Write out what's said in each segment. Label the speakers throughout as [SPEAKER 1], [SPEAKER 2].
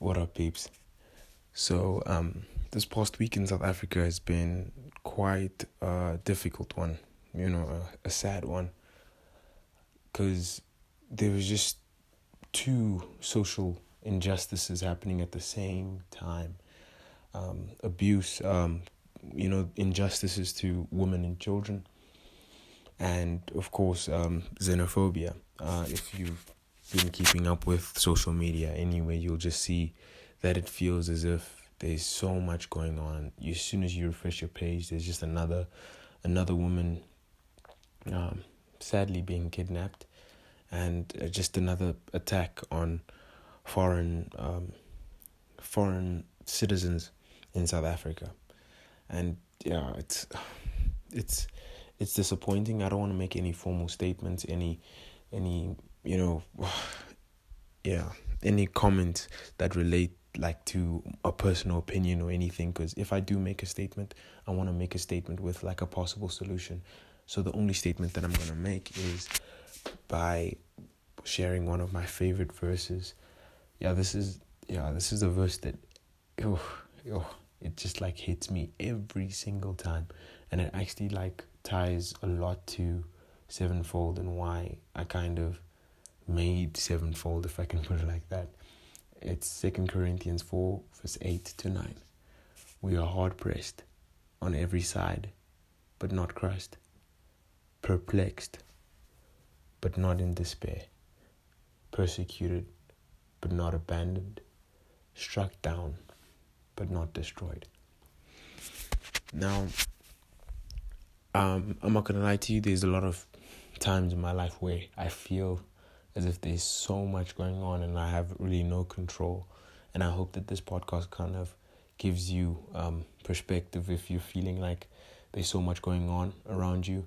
[SPEAKER 1] What up, peeps? So, um, this past week in South Africa has been quite a difficult one, you know, a, a sad one. Because there was just two social injustices happening at the same time um, abuse, um, you know, injustices to women and children, and of course, um, xenophobia. Uh, if you've been keeping up with social media anyway, you'll just see that it feels as if there's so much going on. As soon as you refresh your page, there's just another another woman um, sadly being kidnapped, and uh, just another attack on foreign um, foreign citizens in South Africa, and yeah, it's it's it's disappointing. I don't want to make any formal statements, any any you know, yeah, any comments that relate like to a personal opinion or anything because if i do make a statement i want to make a statement with like a possible solution. So the only statement that i'm going to make is by sharing one of my favorite verses. Yeah this is yeah this is a verse that oh, oh it just like hits me every single time. And it actually like ties a lot to sevenfold and why i kind of made sevenfold if i can put it like that it's Second Corinthians 4, verse 8 to 9. We are hard pressed on every side, but not crushed, perplexed, but not in despair, persecuted, but not abandoned, struck down, but not destroyed. Now, um, I'm not gonna lie to you, there's a lot of times in my life where I feel as if there's so much going on and I have really no control. And I hope that this podcast kind of gives you um, perspective if you're feeling like there's so much going on around you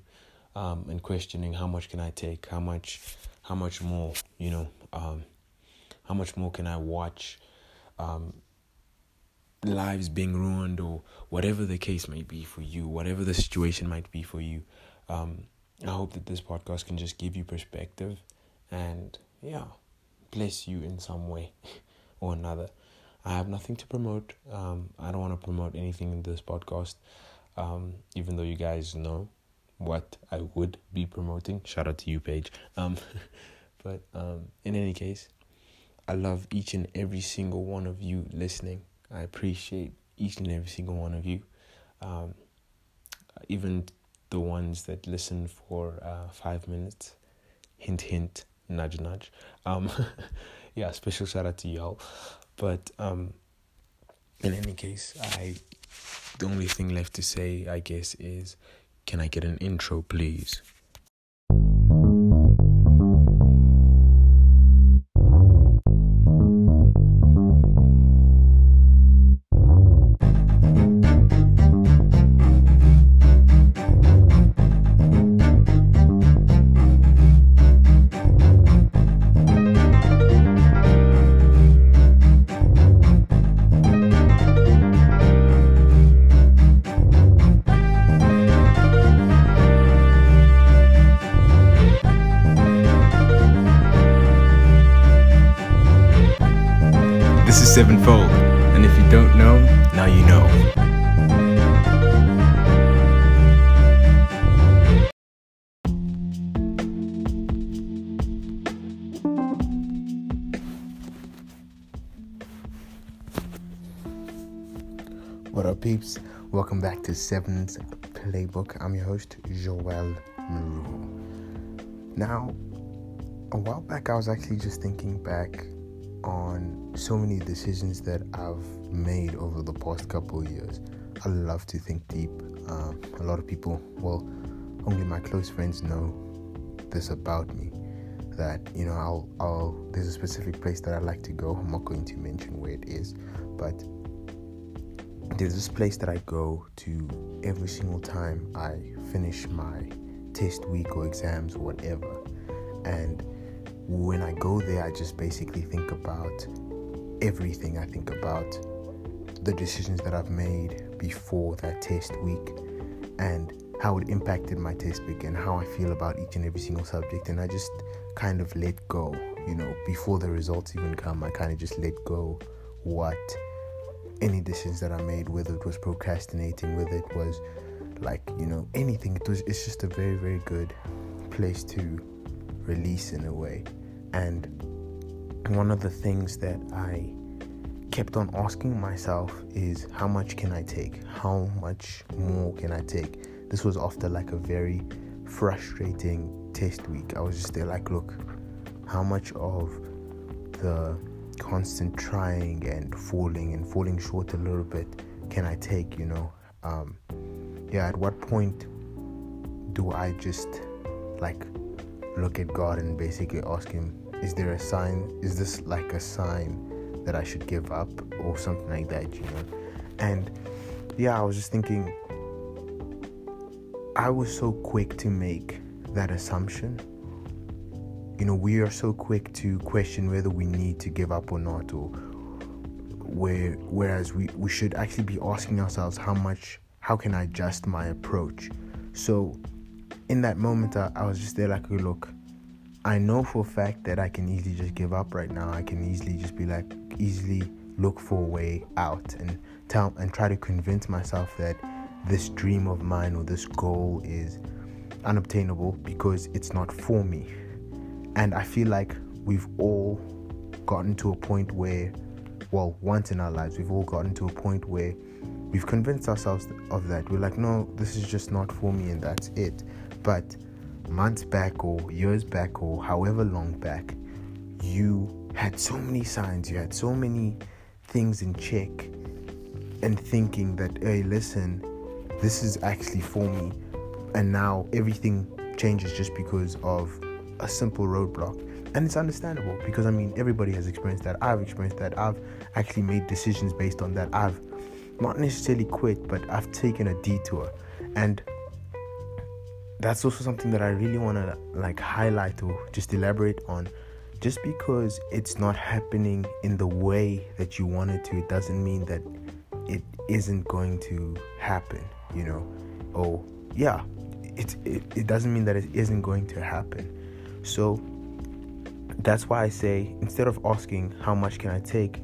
[SPEAKER 1] um, and questioning how much can I take, how much, how much more, you know, um, how much more can I watch um, lives being ruined or whatever the case may be for you, whatever the situation might be for you. Um, I hope that this podcast can just give you perspective and yeah, bless you in some way or another. I have nothing to promote. Um, I don't want to promote anything in this podcast, um, even though you guys know what I would be promoting. Shout out to you, Paige. Um, but um, in any case, I love each and every single one of you listening. I appreciate each and every single one of you. Um, even the ones that listen for uh, five minutes. Hint, hint nudge nudge. Um yeah special shout out to y'all. But um in any case i the only thing left to say i guess is can i get an intro please Welcome back to Seven's Playbook. I'm your host, Joel Maru. Now, a while back, I was actually just thinking back on so many decisions that I've made over the past couple years. I love to think deep. Um, a lot of people, well, only my close friends know this about me. That you know, I'll, I'll. There's a specific place that I like to go. I'm not going to mention where it is, but there's this place that I go to every single time I finish my test week or exams or whatever, and when I go there, I just basically think about everything. I think about the decisions that I've made before that test week and how it impacted my test week and how I feel about each and every single subject. And I just kind of let go, you know, before the results even come, I kind of just let go what any decisions that I made, whether it was procrastinating, whether it was like you know anything. It was it's just a very very good place to release in a way. And one of the things that I kept on asking myself is how much can I take? How much more can I take? This was after like a very frustrating test week. I was just there like, look, how much of the constant trying and falling and falling short a little bit can I take, you know? Um, yeah, at what point do I just like look at God and basically ask Him, is there a sign? Is this like a sign that I should give up or something like that, you know? And yeah, I was just thinking, I was so quick to make that assumption. You know, we are so quick to question whether we need to give up or not, or where whereas we, we should actually be asking ourselves how much how can I adjust my approach? So in that moment I, I was just there like look, I know for a fact that I can easily just give up right now. I can easily just be like easily look for a way out and tell and try to convince myself that this dream of mine or this goal is unobtainable because it's not for me. And I feel like we've all gotten to a point where, well, once in our lives, we've all gotten to a point where we've convinced ourselves of that. We're like, no, this is just not for me, and that's it. But months back, or years back, or however long back, you had so many signs, you had so many things in check, and thinking that, hey, listen, this is actually for me. And now everything changes just because of a simple roadblock. And it's understandable because I mean, everybody has experienced that. I've experienced that. I've actually made decisions based on that. I've not necessarily quit, but I've taken a detour. And that's also something that I really want to like highlight or just elaborate on. Just because it's not happening in the way that you want it to, it doesn't mean that it isn't going to happen, you know. Oh, yeah, it, it, it doesn't mean that it isn't going to happen. So that's why I say instead of asking how much can I take,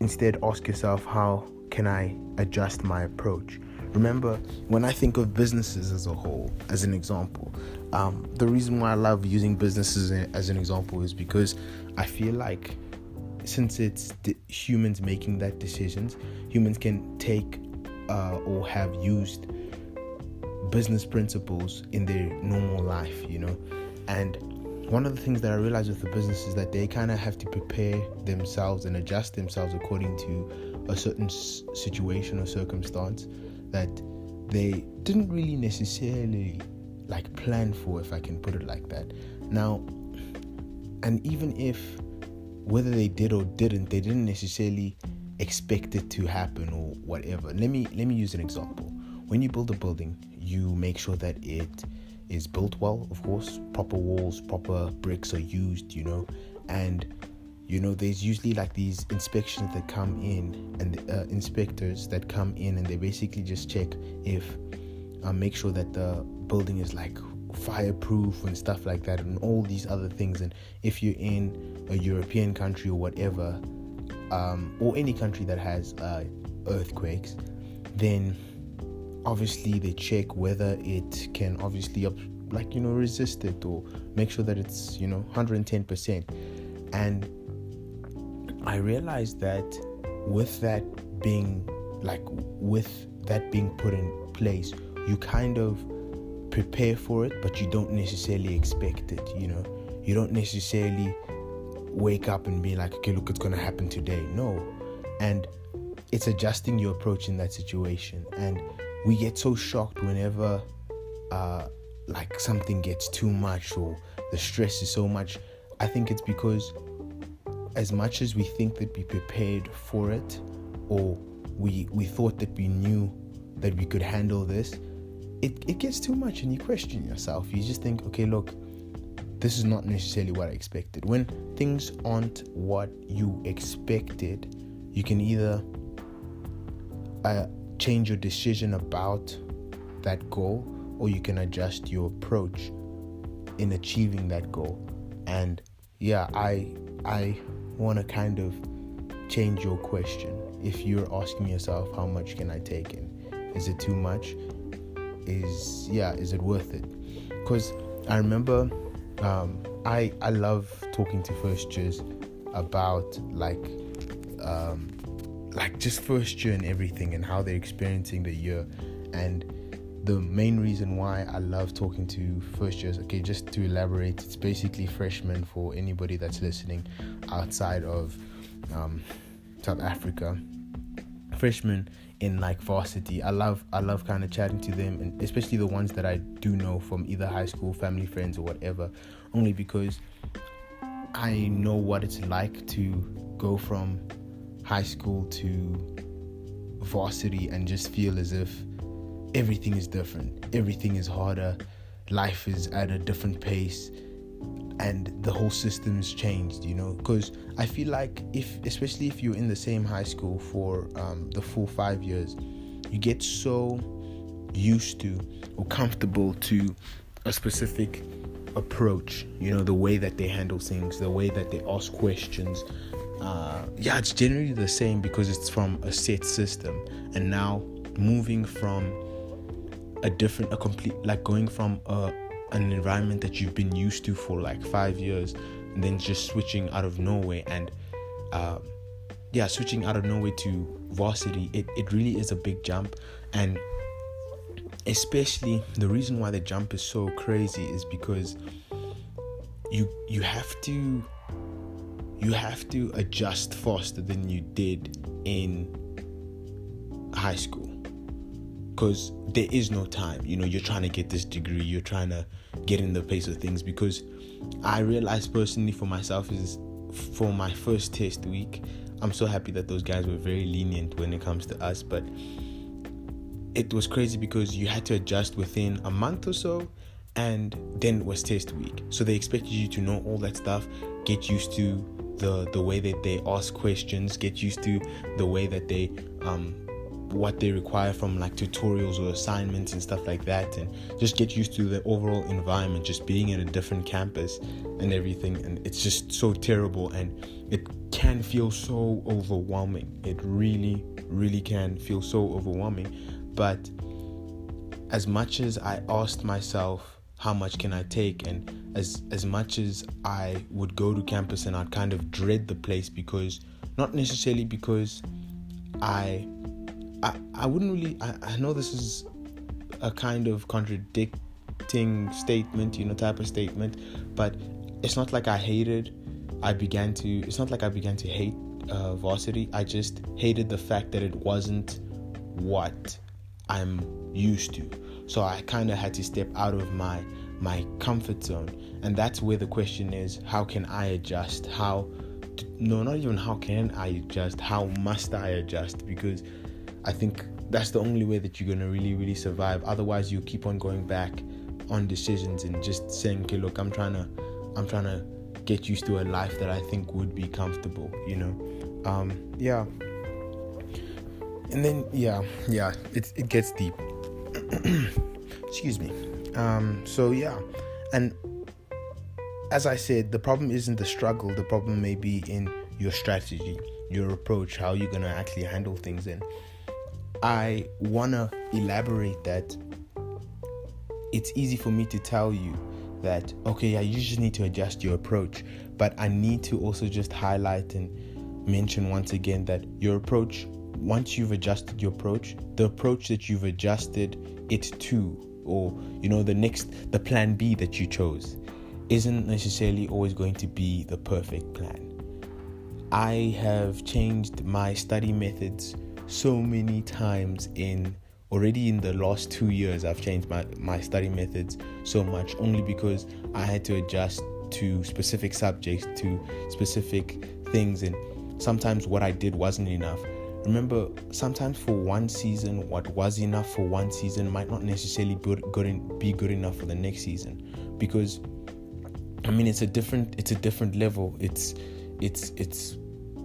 [SPEAKER 1] instead ask yourself how can I adjust my approach? Remember, when I think of businesses as a whole, as an example, um, the reason why I love using businesses as an example is because I feel like since it's humans making that decisions, humans can take uh, or have used business principles in their normal life, you know. And one of the things that I realized with the business is that they kind of have to prepare themselves and adjust themselves according to a certain situation or circumstance that they didn't really necessarily like plan for, if I can put it like that. Now, and even if whether they did or didn't, they didn't necessarily expect it to happen or whatever. Let me let me use an example. When you build a building, you make sure that it is built well, of course. Proper walls, proper bricks are used, you know, and you know there's usually like these inspections that come in and uh, inspectors that come in and they basically just check if uh, make sure that the building is like fireproof and stuff like that and all these other things and if you're in a european country or whatever um, or any country that has uh, earthquakes then obviously they check whether it can obviously like you know resist it or make sure that it's you know 110% and i realized that with that being like with that being put in place you kind of prepare for it but you don't necessarily expect it you know? You don't necessarily wake up and be like okay look it's going to happen today. No. And it's adjusting your approach in that situation. And we get so shocked whenever uh, like something gets too much or the stress is so much. I think it's because as much as we think that we prepared for it or we we thought that we knew that we could handle this it, it gets too much and you question yourself. You just think okay look this is not necessarily what i expected. When things aren't what you expected you can either uh, change your decision about that goal or you can adjust your approach in achieving that goal. And yeah i i want to kind of change your question. If you're asking yourself how much can i take in? Is it too much? Is yeah is it worth it? Because i remember um, i i love talking to first years about like um, like just first year and everything and how they're experiencing the year and the main reason why I love talking to first years, okay, just to elaborate, it's basically freshmen for anybody that's listening outside of um, South Africa. Freshmen in like varsity, I love I love kind of chatting to them, and especially the ones that I do know from either high school, family, friends, or whatever, only because I know what it's like to go from high school to varsity and just feel as if everything is different, everything is harder, life is at a different pace, and the whole system has changed, you know. Because I feel like, if especially if you're in the same high school for um, the full five years, you get so used to or comfortable to a specific approach, you know, the way that they handle things, the way that they ask questions. Uh, yeah, it's generally the same because it's from a set system, and now moving from a different, a complete, like going from a, an environment that you've been used to for like five years, and then just switching out of nowhere and, uh, yeah, switching out of nowhere to varsity, it, it really is a big jump. And especially the reason why the jump is so crazy is because you you have to you have to adjust faster than you did in high school because there is no time. You know, you're trying to get this degree, you're trying to get in the pace of things. Because I realized personally for myself is for my first test week, I'm so happy that those guys were very lenient when it comes to us. But it was crazy because you had to adjust within a month or so, and then was test week. So they expected you to know all that stuff, get used to the the way that they ask questions, get used to the way that they um, what they require from like tutorials or assignments and stuff like that and just get used to the overall environment just being in a different campus and everything and it's just so terrible and it can feel so overwhelming. It really really can feel so overwhelming. But as much as i asked myself how much can i take and as as much as i would go to campus and i'd kind of dread the place because not necessarily because i I, I wouldn't really I, I know this is a kind of contradicting statement, you know, type of statement, but it's not like I hated I began to it's not like I began to hate uh, varsity. I just hated the fact that it wasn't what I'm used to. So I kind of had to step out of my my comfort zone, and that's where the question is: How can I adjust? How no, not even how can I adjust? How must I adjust? Because I think that's the only way that you're gonna really, really survive. Otherwise, you keep on going back on decisions and just saying, "Okay, look, I'm trying to, I'm trying to get used to a life that I think would be comfortable." You know, um, yeah. And then, yeah, yeah, it it gets deep. Excuse me. Um, so yeah, and as I said, the problem isn't the struggle. The problem may be in your strategy, your approach, how you're gonna actually handle things, and I want to elaborate that it's easy for me to tell you that, okay, yeah, you just need to adjust your approach. But I need to also just highlight and mention once again that your approach, once you've adjusted your approach, the approach that you've adjusted it to, or, you know, the next, the plan B that you chose, isn't necessarily always going to be the perfect plan. I have changed my study methods so many times in already in the last two years i've changed my, my study methods so much only because i had to adjust to specific subjects to specific things and sometimes what i did wasn't enough remember sometimes for one season what was enough for one season might not necessarily be good, enough for the next season because i mean it's a different it's a different level it's it's it's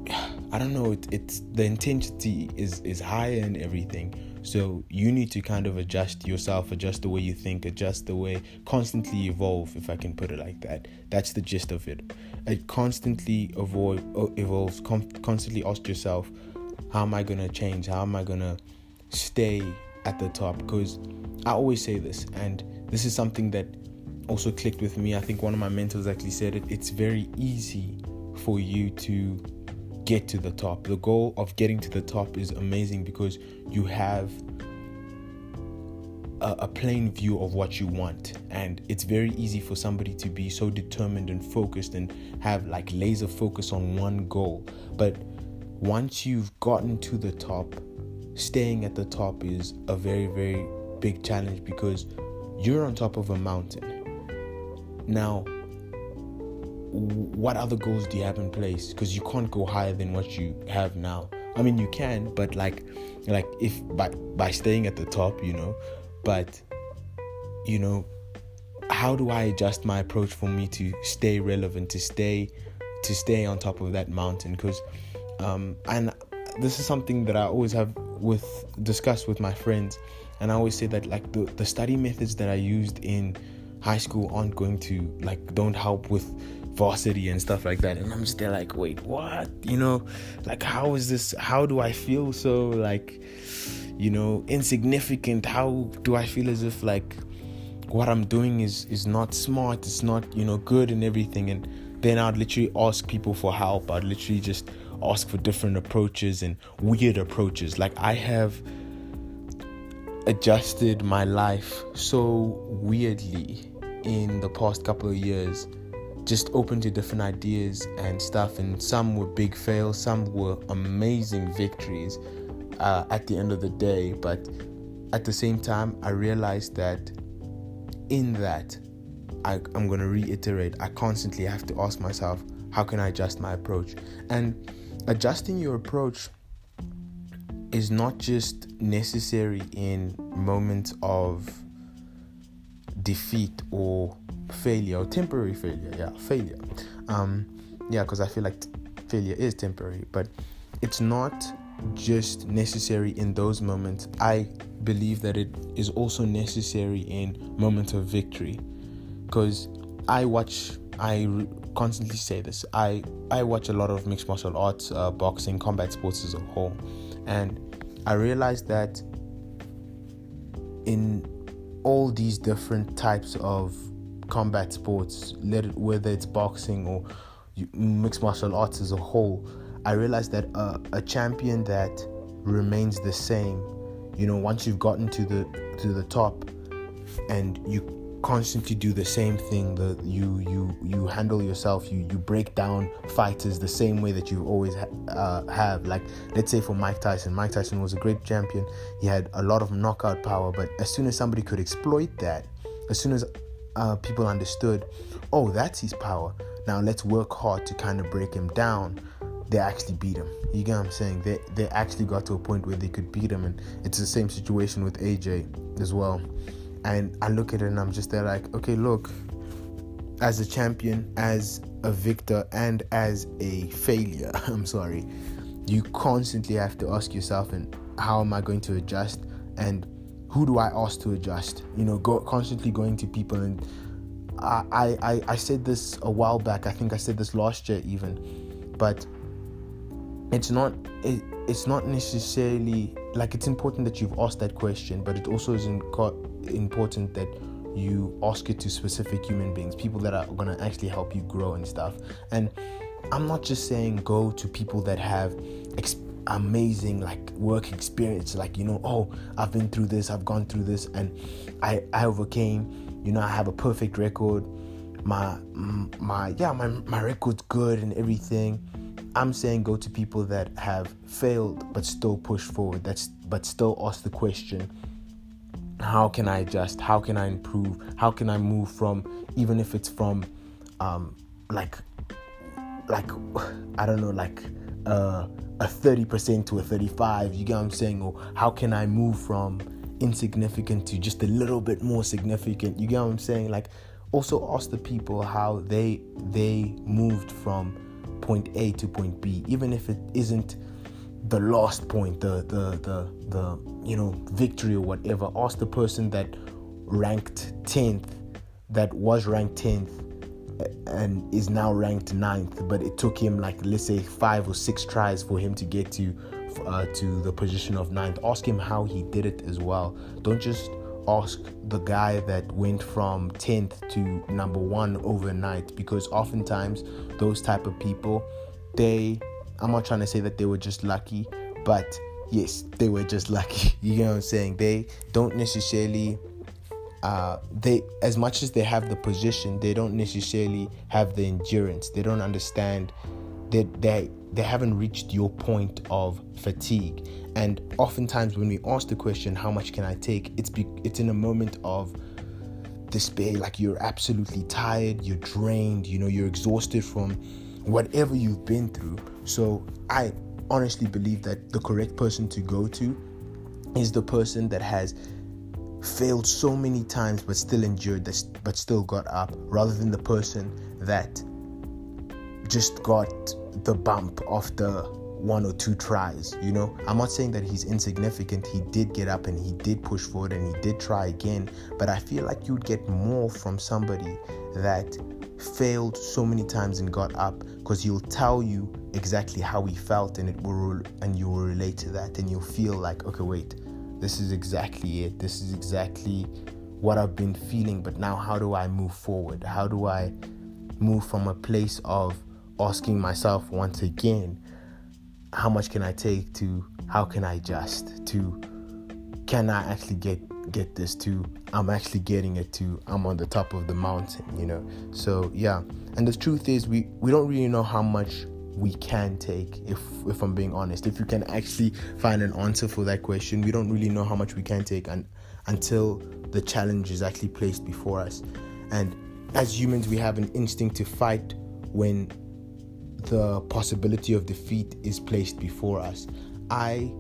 [SPEAKER 1] I don't know. It, it's the intensity is is higher and everything. So you need to kind of adjust yourself, adjust the way you think, adjust the way, constantly evolve, if I can put it like that. That's the gist of it. It constantly avoid, evolves, constantly ask yourself, how am I going to change? How am I going to stay at the top? Because I always say this, and this is something that also clicked with me. I think one of my mentors actually said it. It's very easy for you to get to the top. The goal of getting to the top is amazing because you have a, a, plain view of what you want, and it's very easy for somebody to be so determined and focused and have like laser focus on one goal. But once you've gotten to the top, staying at the top is a very, very big challenge because you're on top of a mountain. Now, what other goals do you have in place? Because you can't go higher than what you have now. I mean you can but like like if by by staying at the top you know but you know how do i adjust my approach for me to stay relevant to stay to stay on top of that mountain? Because um and this is something that i always have with discussed with my friends. And i always say that like the, the study methods that i used in high school aren't going to like don't help with varsity and stuff like that. And i'm there like wait what? You know like how is this how do i feel so like you know insignificant? How do i feel as if like what i'm doing is is not smart it's not you know good and everything? And then i'd literally ask people for help. I'd literally just ask for different approaches and weird approaches like i have adjusted my life so weirdly in the past couple of years just open to different ideas and stuff. And some were big fails, some were amazing victories uh, at the end of the day. But at the same time, I realized that in that, I, I'm going to reiterate, I constantly have to ask myself, how can I adjust my approach? And adjusting your approach is not just necessary in moments of defeat or failure or temporary failure yeah failure. Um yeah because i feel like t- failure is temporary but it's not just necessary in those moments. I believe that it is also necessary in moments of victory because i watch i constantly say this. I i watch a lot of mixed martial arts uh, boxing combat sports as a whole. And i realized that in all these different types of combat sports, whether it's boxing or mixed martial arts as a whole, I realized that a, a champion that remains the same, you know, once you've gotten to the to the top, and you constantly do the same thing that you you you handle yourself you you break down fighters the same way that you always ha- uh, have like let's say for Mike Tyson Mike Tyson was a great champion he had a lot of knockout power but as soon as somebody could exploit that as soon as uh, people understood, oh, that's his power. Now let's work hard to kind of break him down. They actually beat him. You get what I'm saying? They they actually got to a point where they could beat him, and it's the same situation with AJ as well. And I look at it and I'm just there like, okay, look, as a champion, as a victor, and as a failure, I'm sorry, you constantly have to ask yourself, and how am I going to adjust? And who do I ask to adjust? You know, go constantly going to people and I, I I said this a while back. I think I said this last year even, but it's not it, it's not necessarily like it's important that you've asked that question, but it also is important that you ask it to specific human beings, people that are gonna actually help you grow and stuff. And I'm not just saying go to people that have experience amazing like work experience like you know oh i've been through this i've gone through this and i i overcame you know i have a perfect record my my yeah my my record's good and everything i'm saying go to people that have failed but still push forward that's but still ask the question how can i adjust? How can i improve? How can i move from even if it's from um like like i don't know like uh a 30% to a 35 you get what i'm saying? Or how can i move from insignificant to just a little bit more significant you get what i'm saying? Like also ask the people how they they moved from point a to point b even if it isn't the last point, the the the the you know victory or whatever. Ask the person that ranked tenth, that was ranked tenth, and is now ranked ninth. But it took him like let's say five or six tries for him to get to uh, to the position of ninth. Ask him how he did it as well. Don't just ask the guy that went from 10th to number one overnight because oftentimes those type of people they i'm not trying to say that they were just lucky but yes they were just lucky. You know what i'm saying? They don't necessarily uh, they as much as they have the position they don't necessarily have the endurance. They don't understand that they they haven't reached your point of fatigue. And oftentimes when we ask the question how much can i take? It's be, it's in a moment of despair like you're absolutely tired you're drained you know you're exhausted from whatever you've been through. So i honestly believe that the correct person to go to is the person that has failed so many times but still endured this but still got up rather than the person that just got the bump after one or two tries. You know, I'm not saying that he's insignificant. He did get up and he did push forward and he did try again. But I feel like you'd get more from somebody that failed so many times and got up because he'll tell you exactly how he felt and it will and you will relate to that and you'll feel like okay wait this is exactly it this is exactly what I've been feeling but now how do I move forward how do I move from a place of asking myself once again, how much can I take to how can I adjust to can I actually get get this to I'm actually getting it to I'm on the top of the mountain, you know. So yeah. And the truth is we we don't really know how much we can take if if I'm being honest. If you can actually find an answer for that question, we don't really know how much we can take and until the challenge is actually placed before us. And as humans we have an instinct to fight when the possibility of defeat is placed before us. I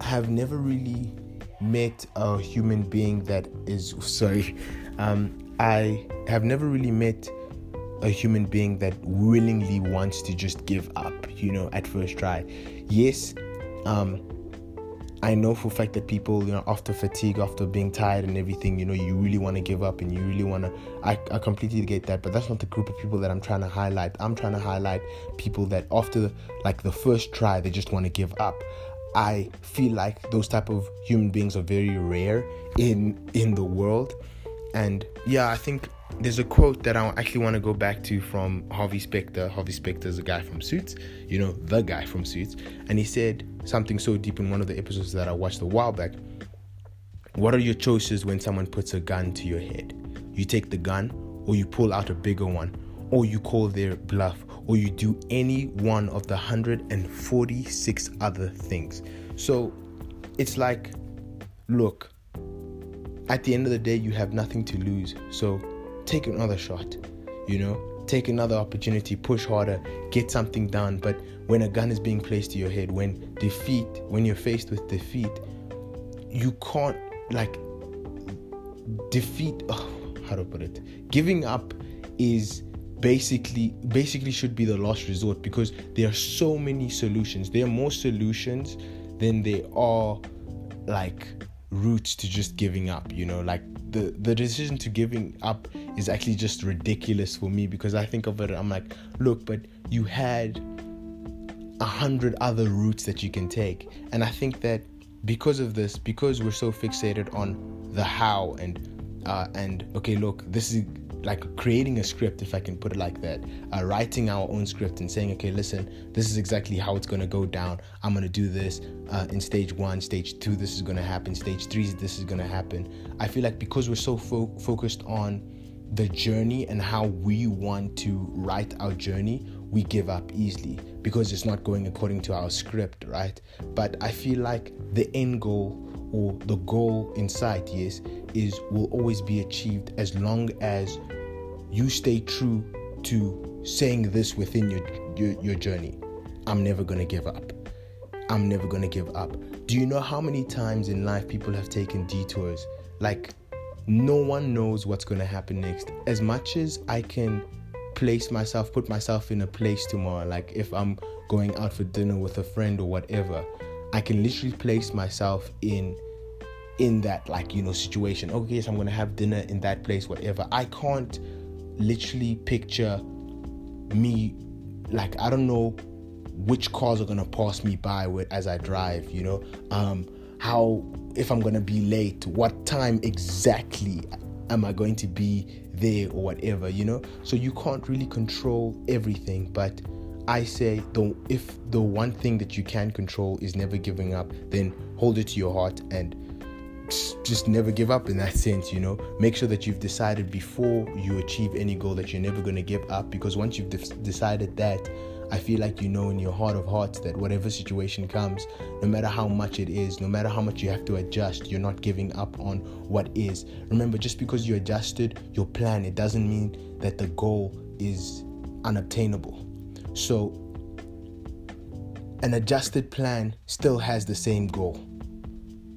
[SPEAKER 1] have never really met a human being that is sorry. Um, I have never really met a human being that willingly wants to just give up, you know, at first try. Yes, um, I know for a fact that people, you know, after fatigue, after being tired and everything, you know, you really want to give up and you really want to. I, I completely get that, but that's not the group of people that I'm trying to highlight. I'm trying to highlight people that after like the first try, they just want to give up. I feel like those type of human beings are very rare in in the world, and yeah, I think there's a quote that I actually want to go back to from Harvey Specter. Harvey Specter is a guy from Suits, you know, the guy from Suits, and he said something so deep in one of the episodes that I watched a while back. What are your choices when someone puts a gun to your head? You take the gun, or you pull out a bigger one, or you call their bluff, or you do any one of the 146 other things. So it's like, look, at the end of the day, you have nothing to lose. So take another shot, you know, take another opportunity, push harder, get something done. But when a gun is being placed to your head, when defeat, when you're faced with defeat, you can't like defeat. Oh, how to put it? Giving up is basically basically should be the last resort because there are so many solutions. There are more solutions than there are like routes to just giving up. You know, like the the decision to giving up is actually just ridiculous for me because I think of it. I'm like, look, but you had a hundred other routes that you can take, and I think that because of this, because we're so fixated on the how and uh, and okay, look, this is like creating a script, if I can put it like that, uh, writing our own script and saying, okay, listen, this is exactly how it's going to go down. I'm going to do this uh, in stage one, stage two, this is going to happen, stage three, this is going to happen. I feel like because we're so fo- focused on the journey and how we want to write our journey, we give up easily because it's not going according to our script, right? But I feel like the end goal or the goal in sight, yes, is will always be achieved as long as you stay true to saying this within your your, your journey. I'm never gonna give up. I'm never gonna give up. Do you know how many times in life people have taken detours? Like no one knows what's gonna happen next. As much as I can place myself, put myself in a place tomorrow. Like if I'm going out for dinner with a friend or whatever, I can literally place myself in in that like you know situation. Okay, so I'm gonna have dinner in that place, whatever. I can't literally picture me like I don't know which cars are gonna pass me by with, as I drive. You know, um, how if I'm gonna be late, what time exactly am I going to be there or whatever. You know, so you can't really control everything, but I say the if the one thing that you can control is never giving up, then hold it to your heart and just never give up in that sense, you know. Make sure that you've decided before you achieve any goal that you're never going to give up because once you've de- decided that, I feel like you know in your heart of hearts that whatever situation comes, no matter how much it is, no matter how much you have to adjust, you're not giving up on what is. Remember, just because you adjusted your plan, it doesn't mean that the goal is unobtainable. So, an adjusted plan still has the same goal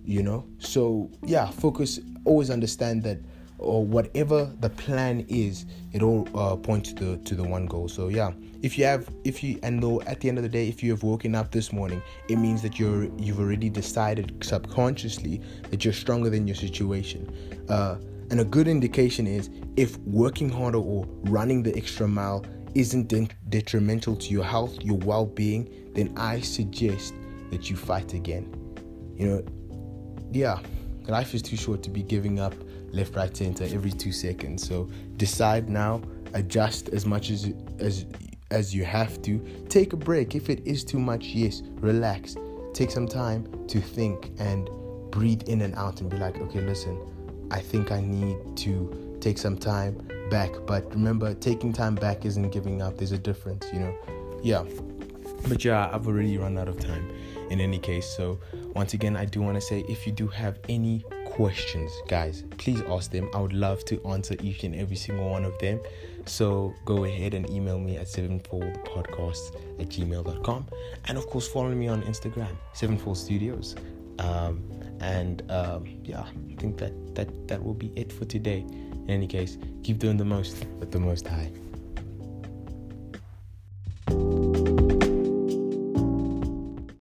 [SPEAKER 1] you know? So yeah focus always understand that or whatever the plan is it all uh, points to the to the one goal. So yeah if you have if you and though at the end of the day if you have woken up this morning it means that you're you've already decided subconsciously that you're stronger than your situation. Uh, and a good indication is if working harder or running the extra mile isn't de- detrimental to your health your well-being then i suggest that you fight again you know yeah, life is too short to be giving up left, right, center every two seconds. So decide now, adjust as much as as as you have to. Take a break if it is too much. Yes, relax. Take some time to think and breathe in and out and be like, okay, listen, I think I need to take some time back. But remember, taking time back isn't giving up. There's a difference, you know. Yeah. But yeah, I've already run out of time in any case. So, once again, I do want to say if you do have any questions, guys, please ask them. I would love to answer each and every single one of them. So, go ahead and email me at sevenfoldpodcast at gmail.com. And of course, follow me on Instagram, Sevenfold Studios. Um, and um, yeah, I think that, that that will be it for today. In any case, keep doing the most with the most high.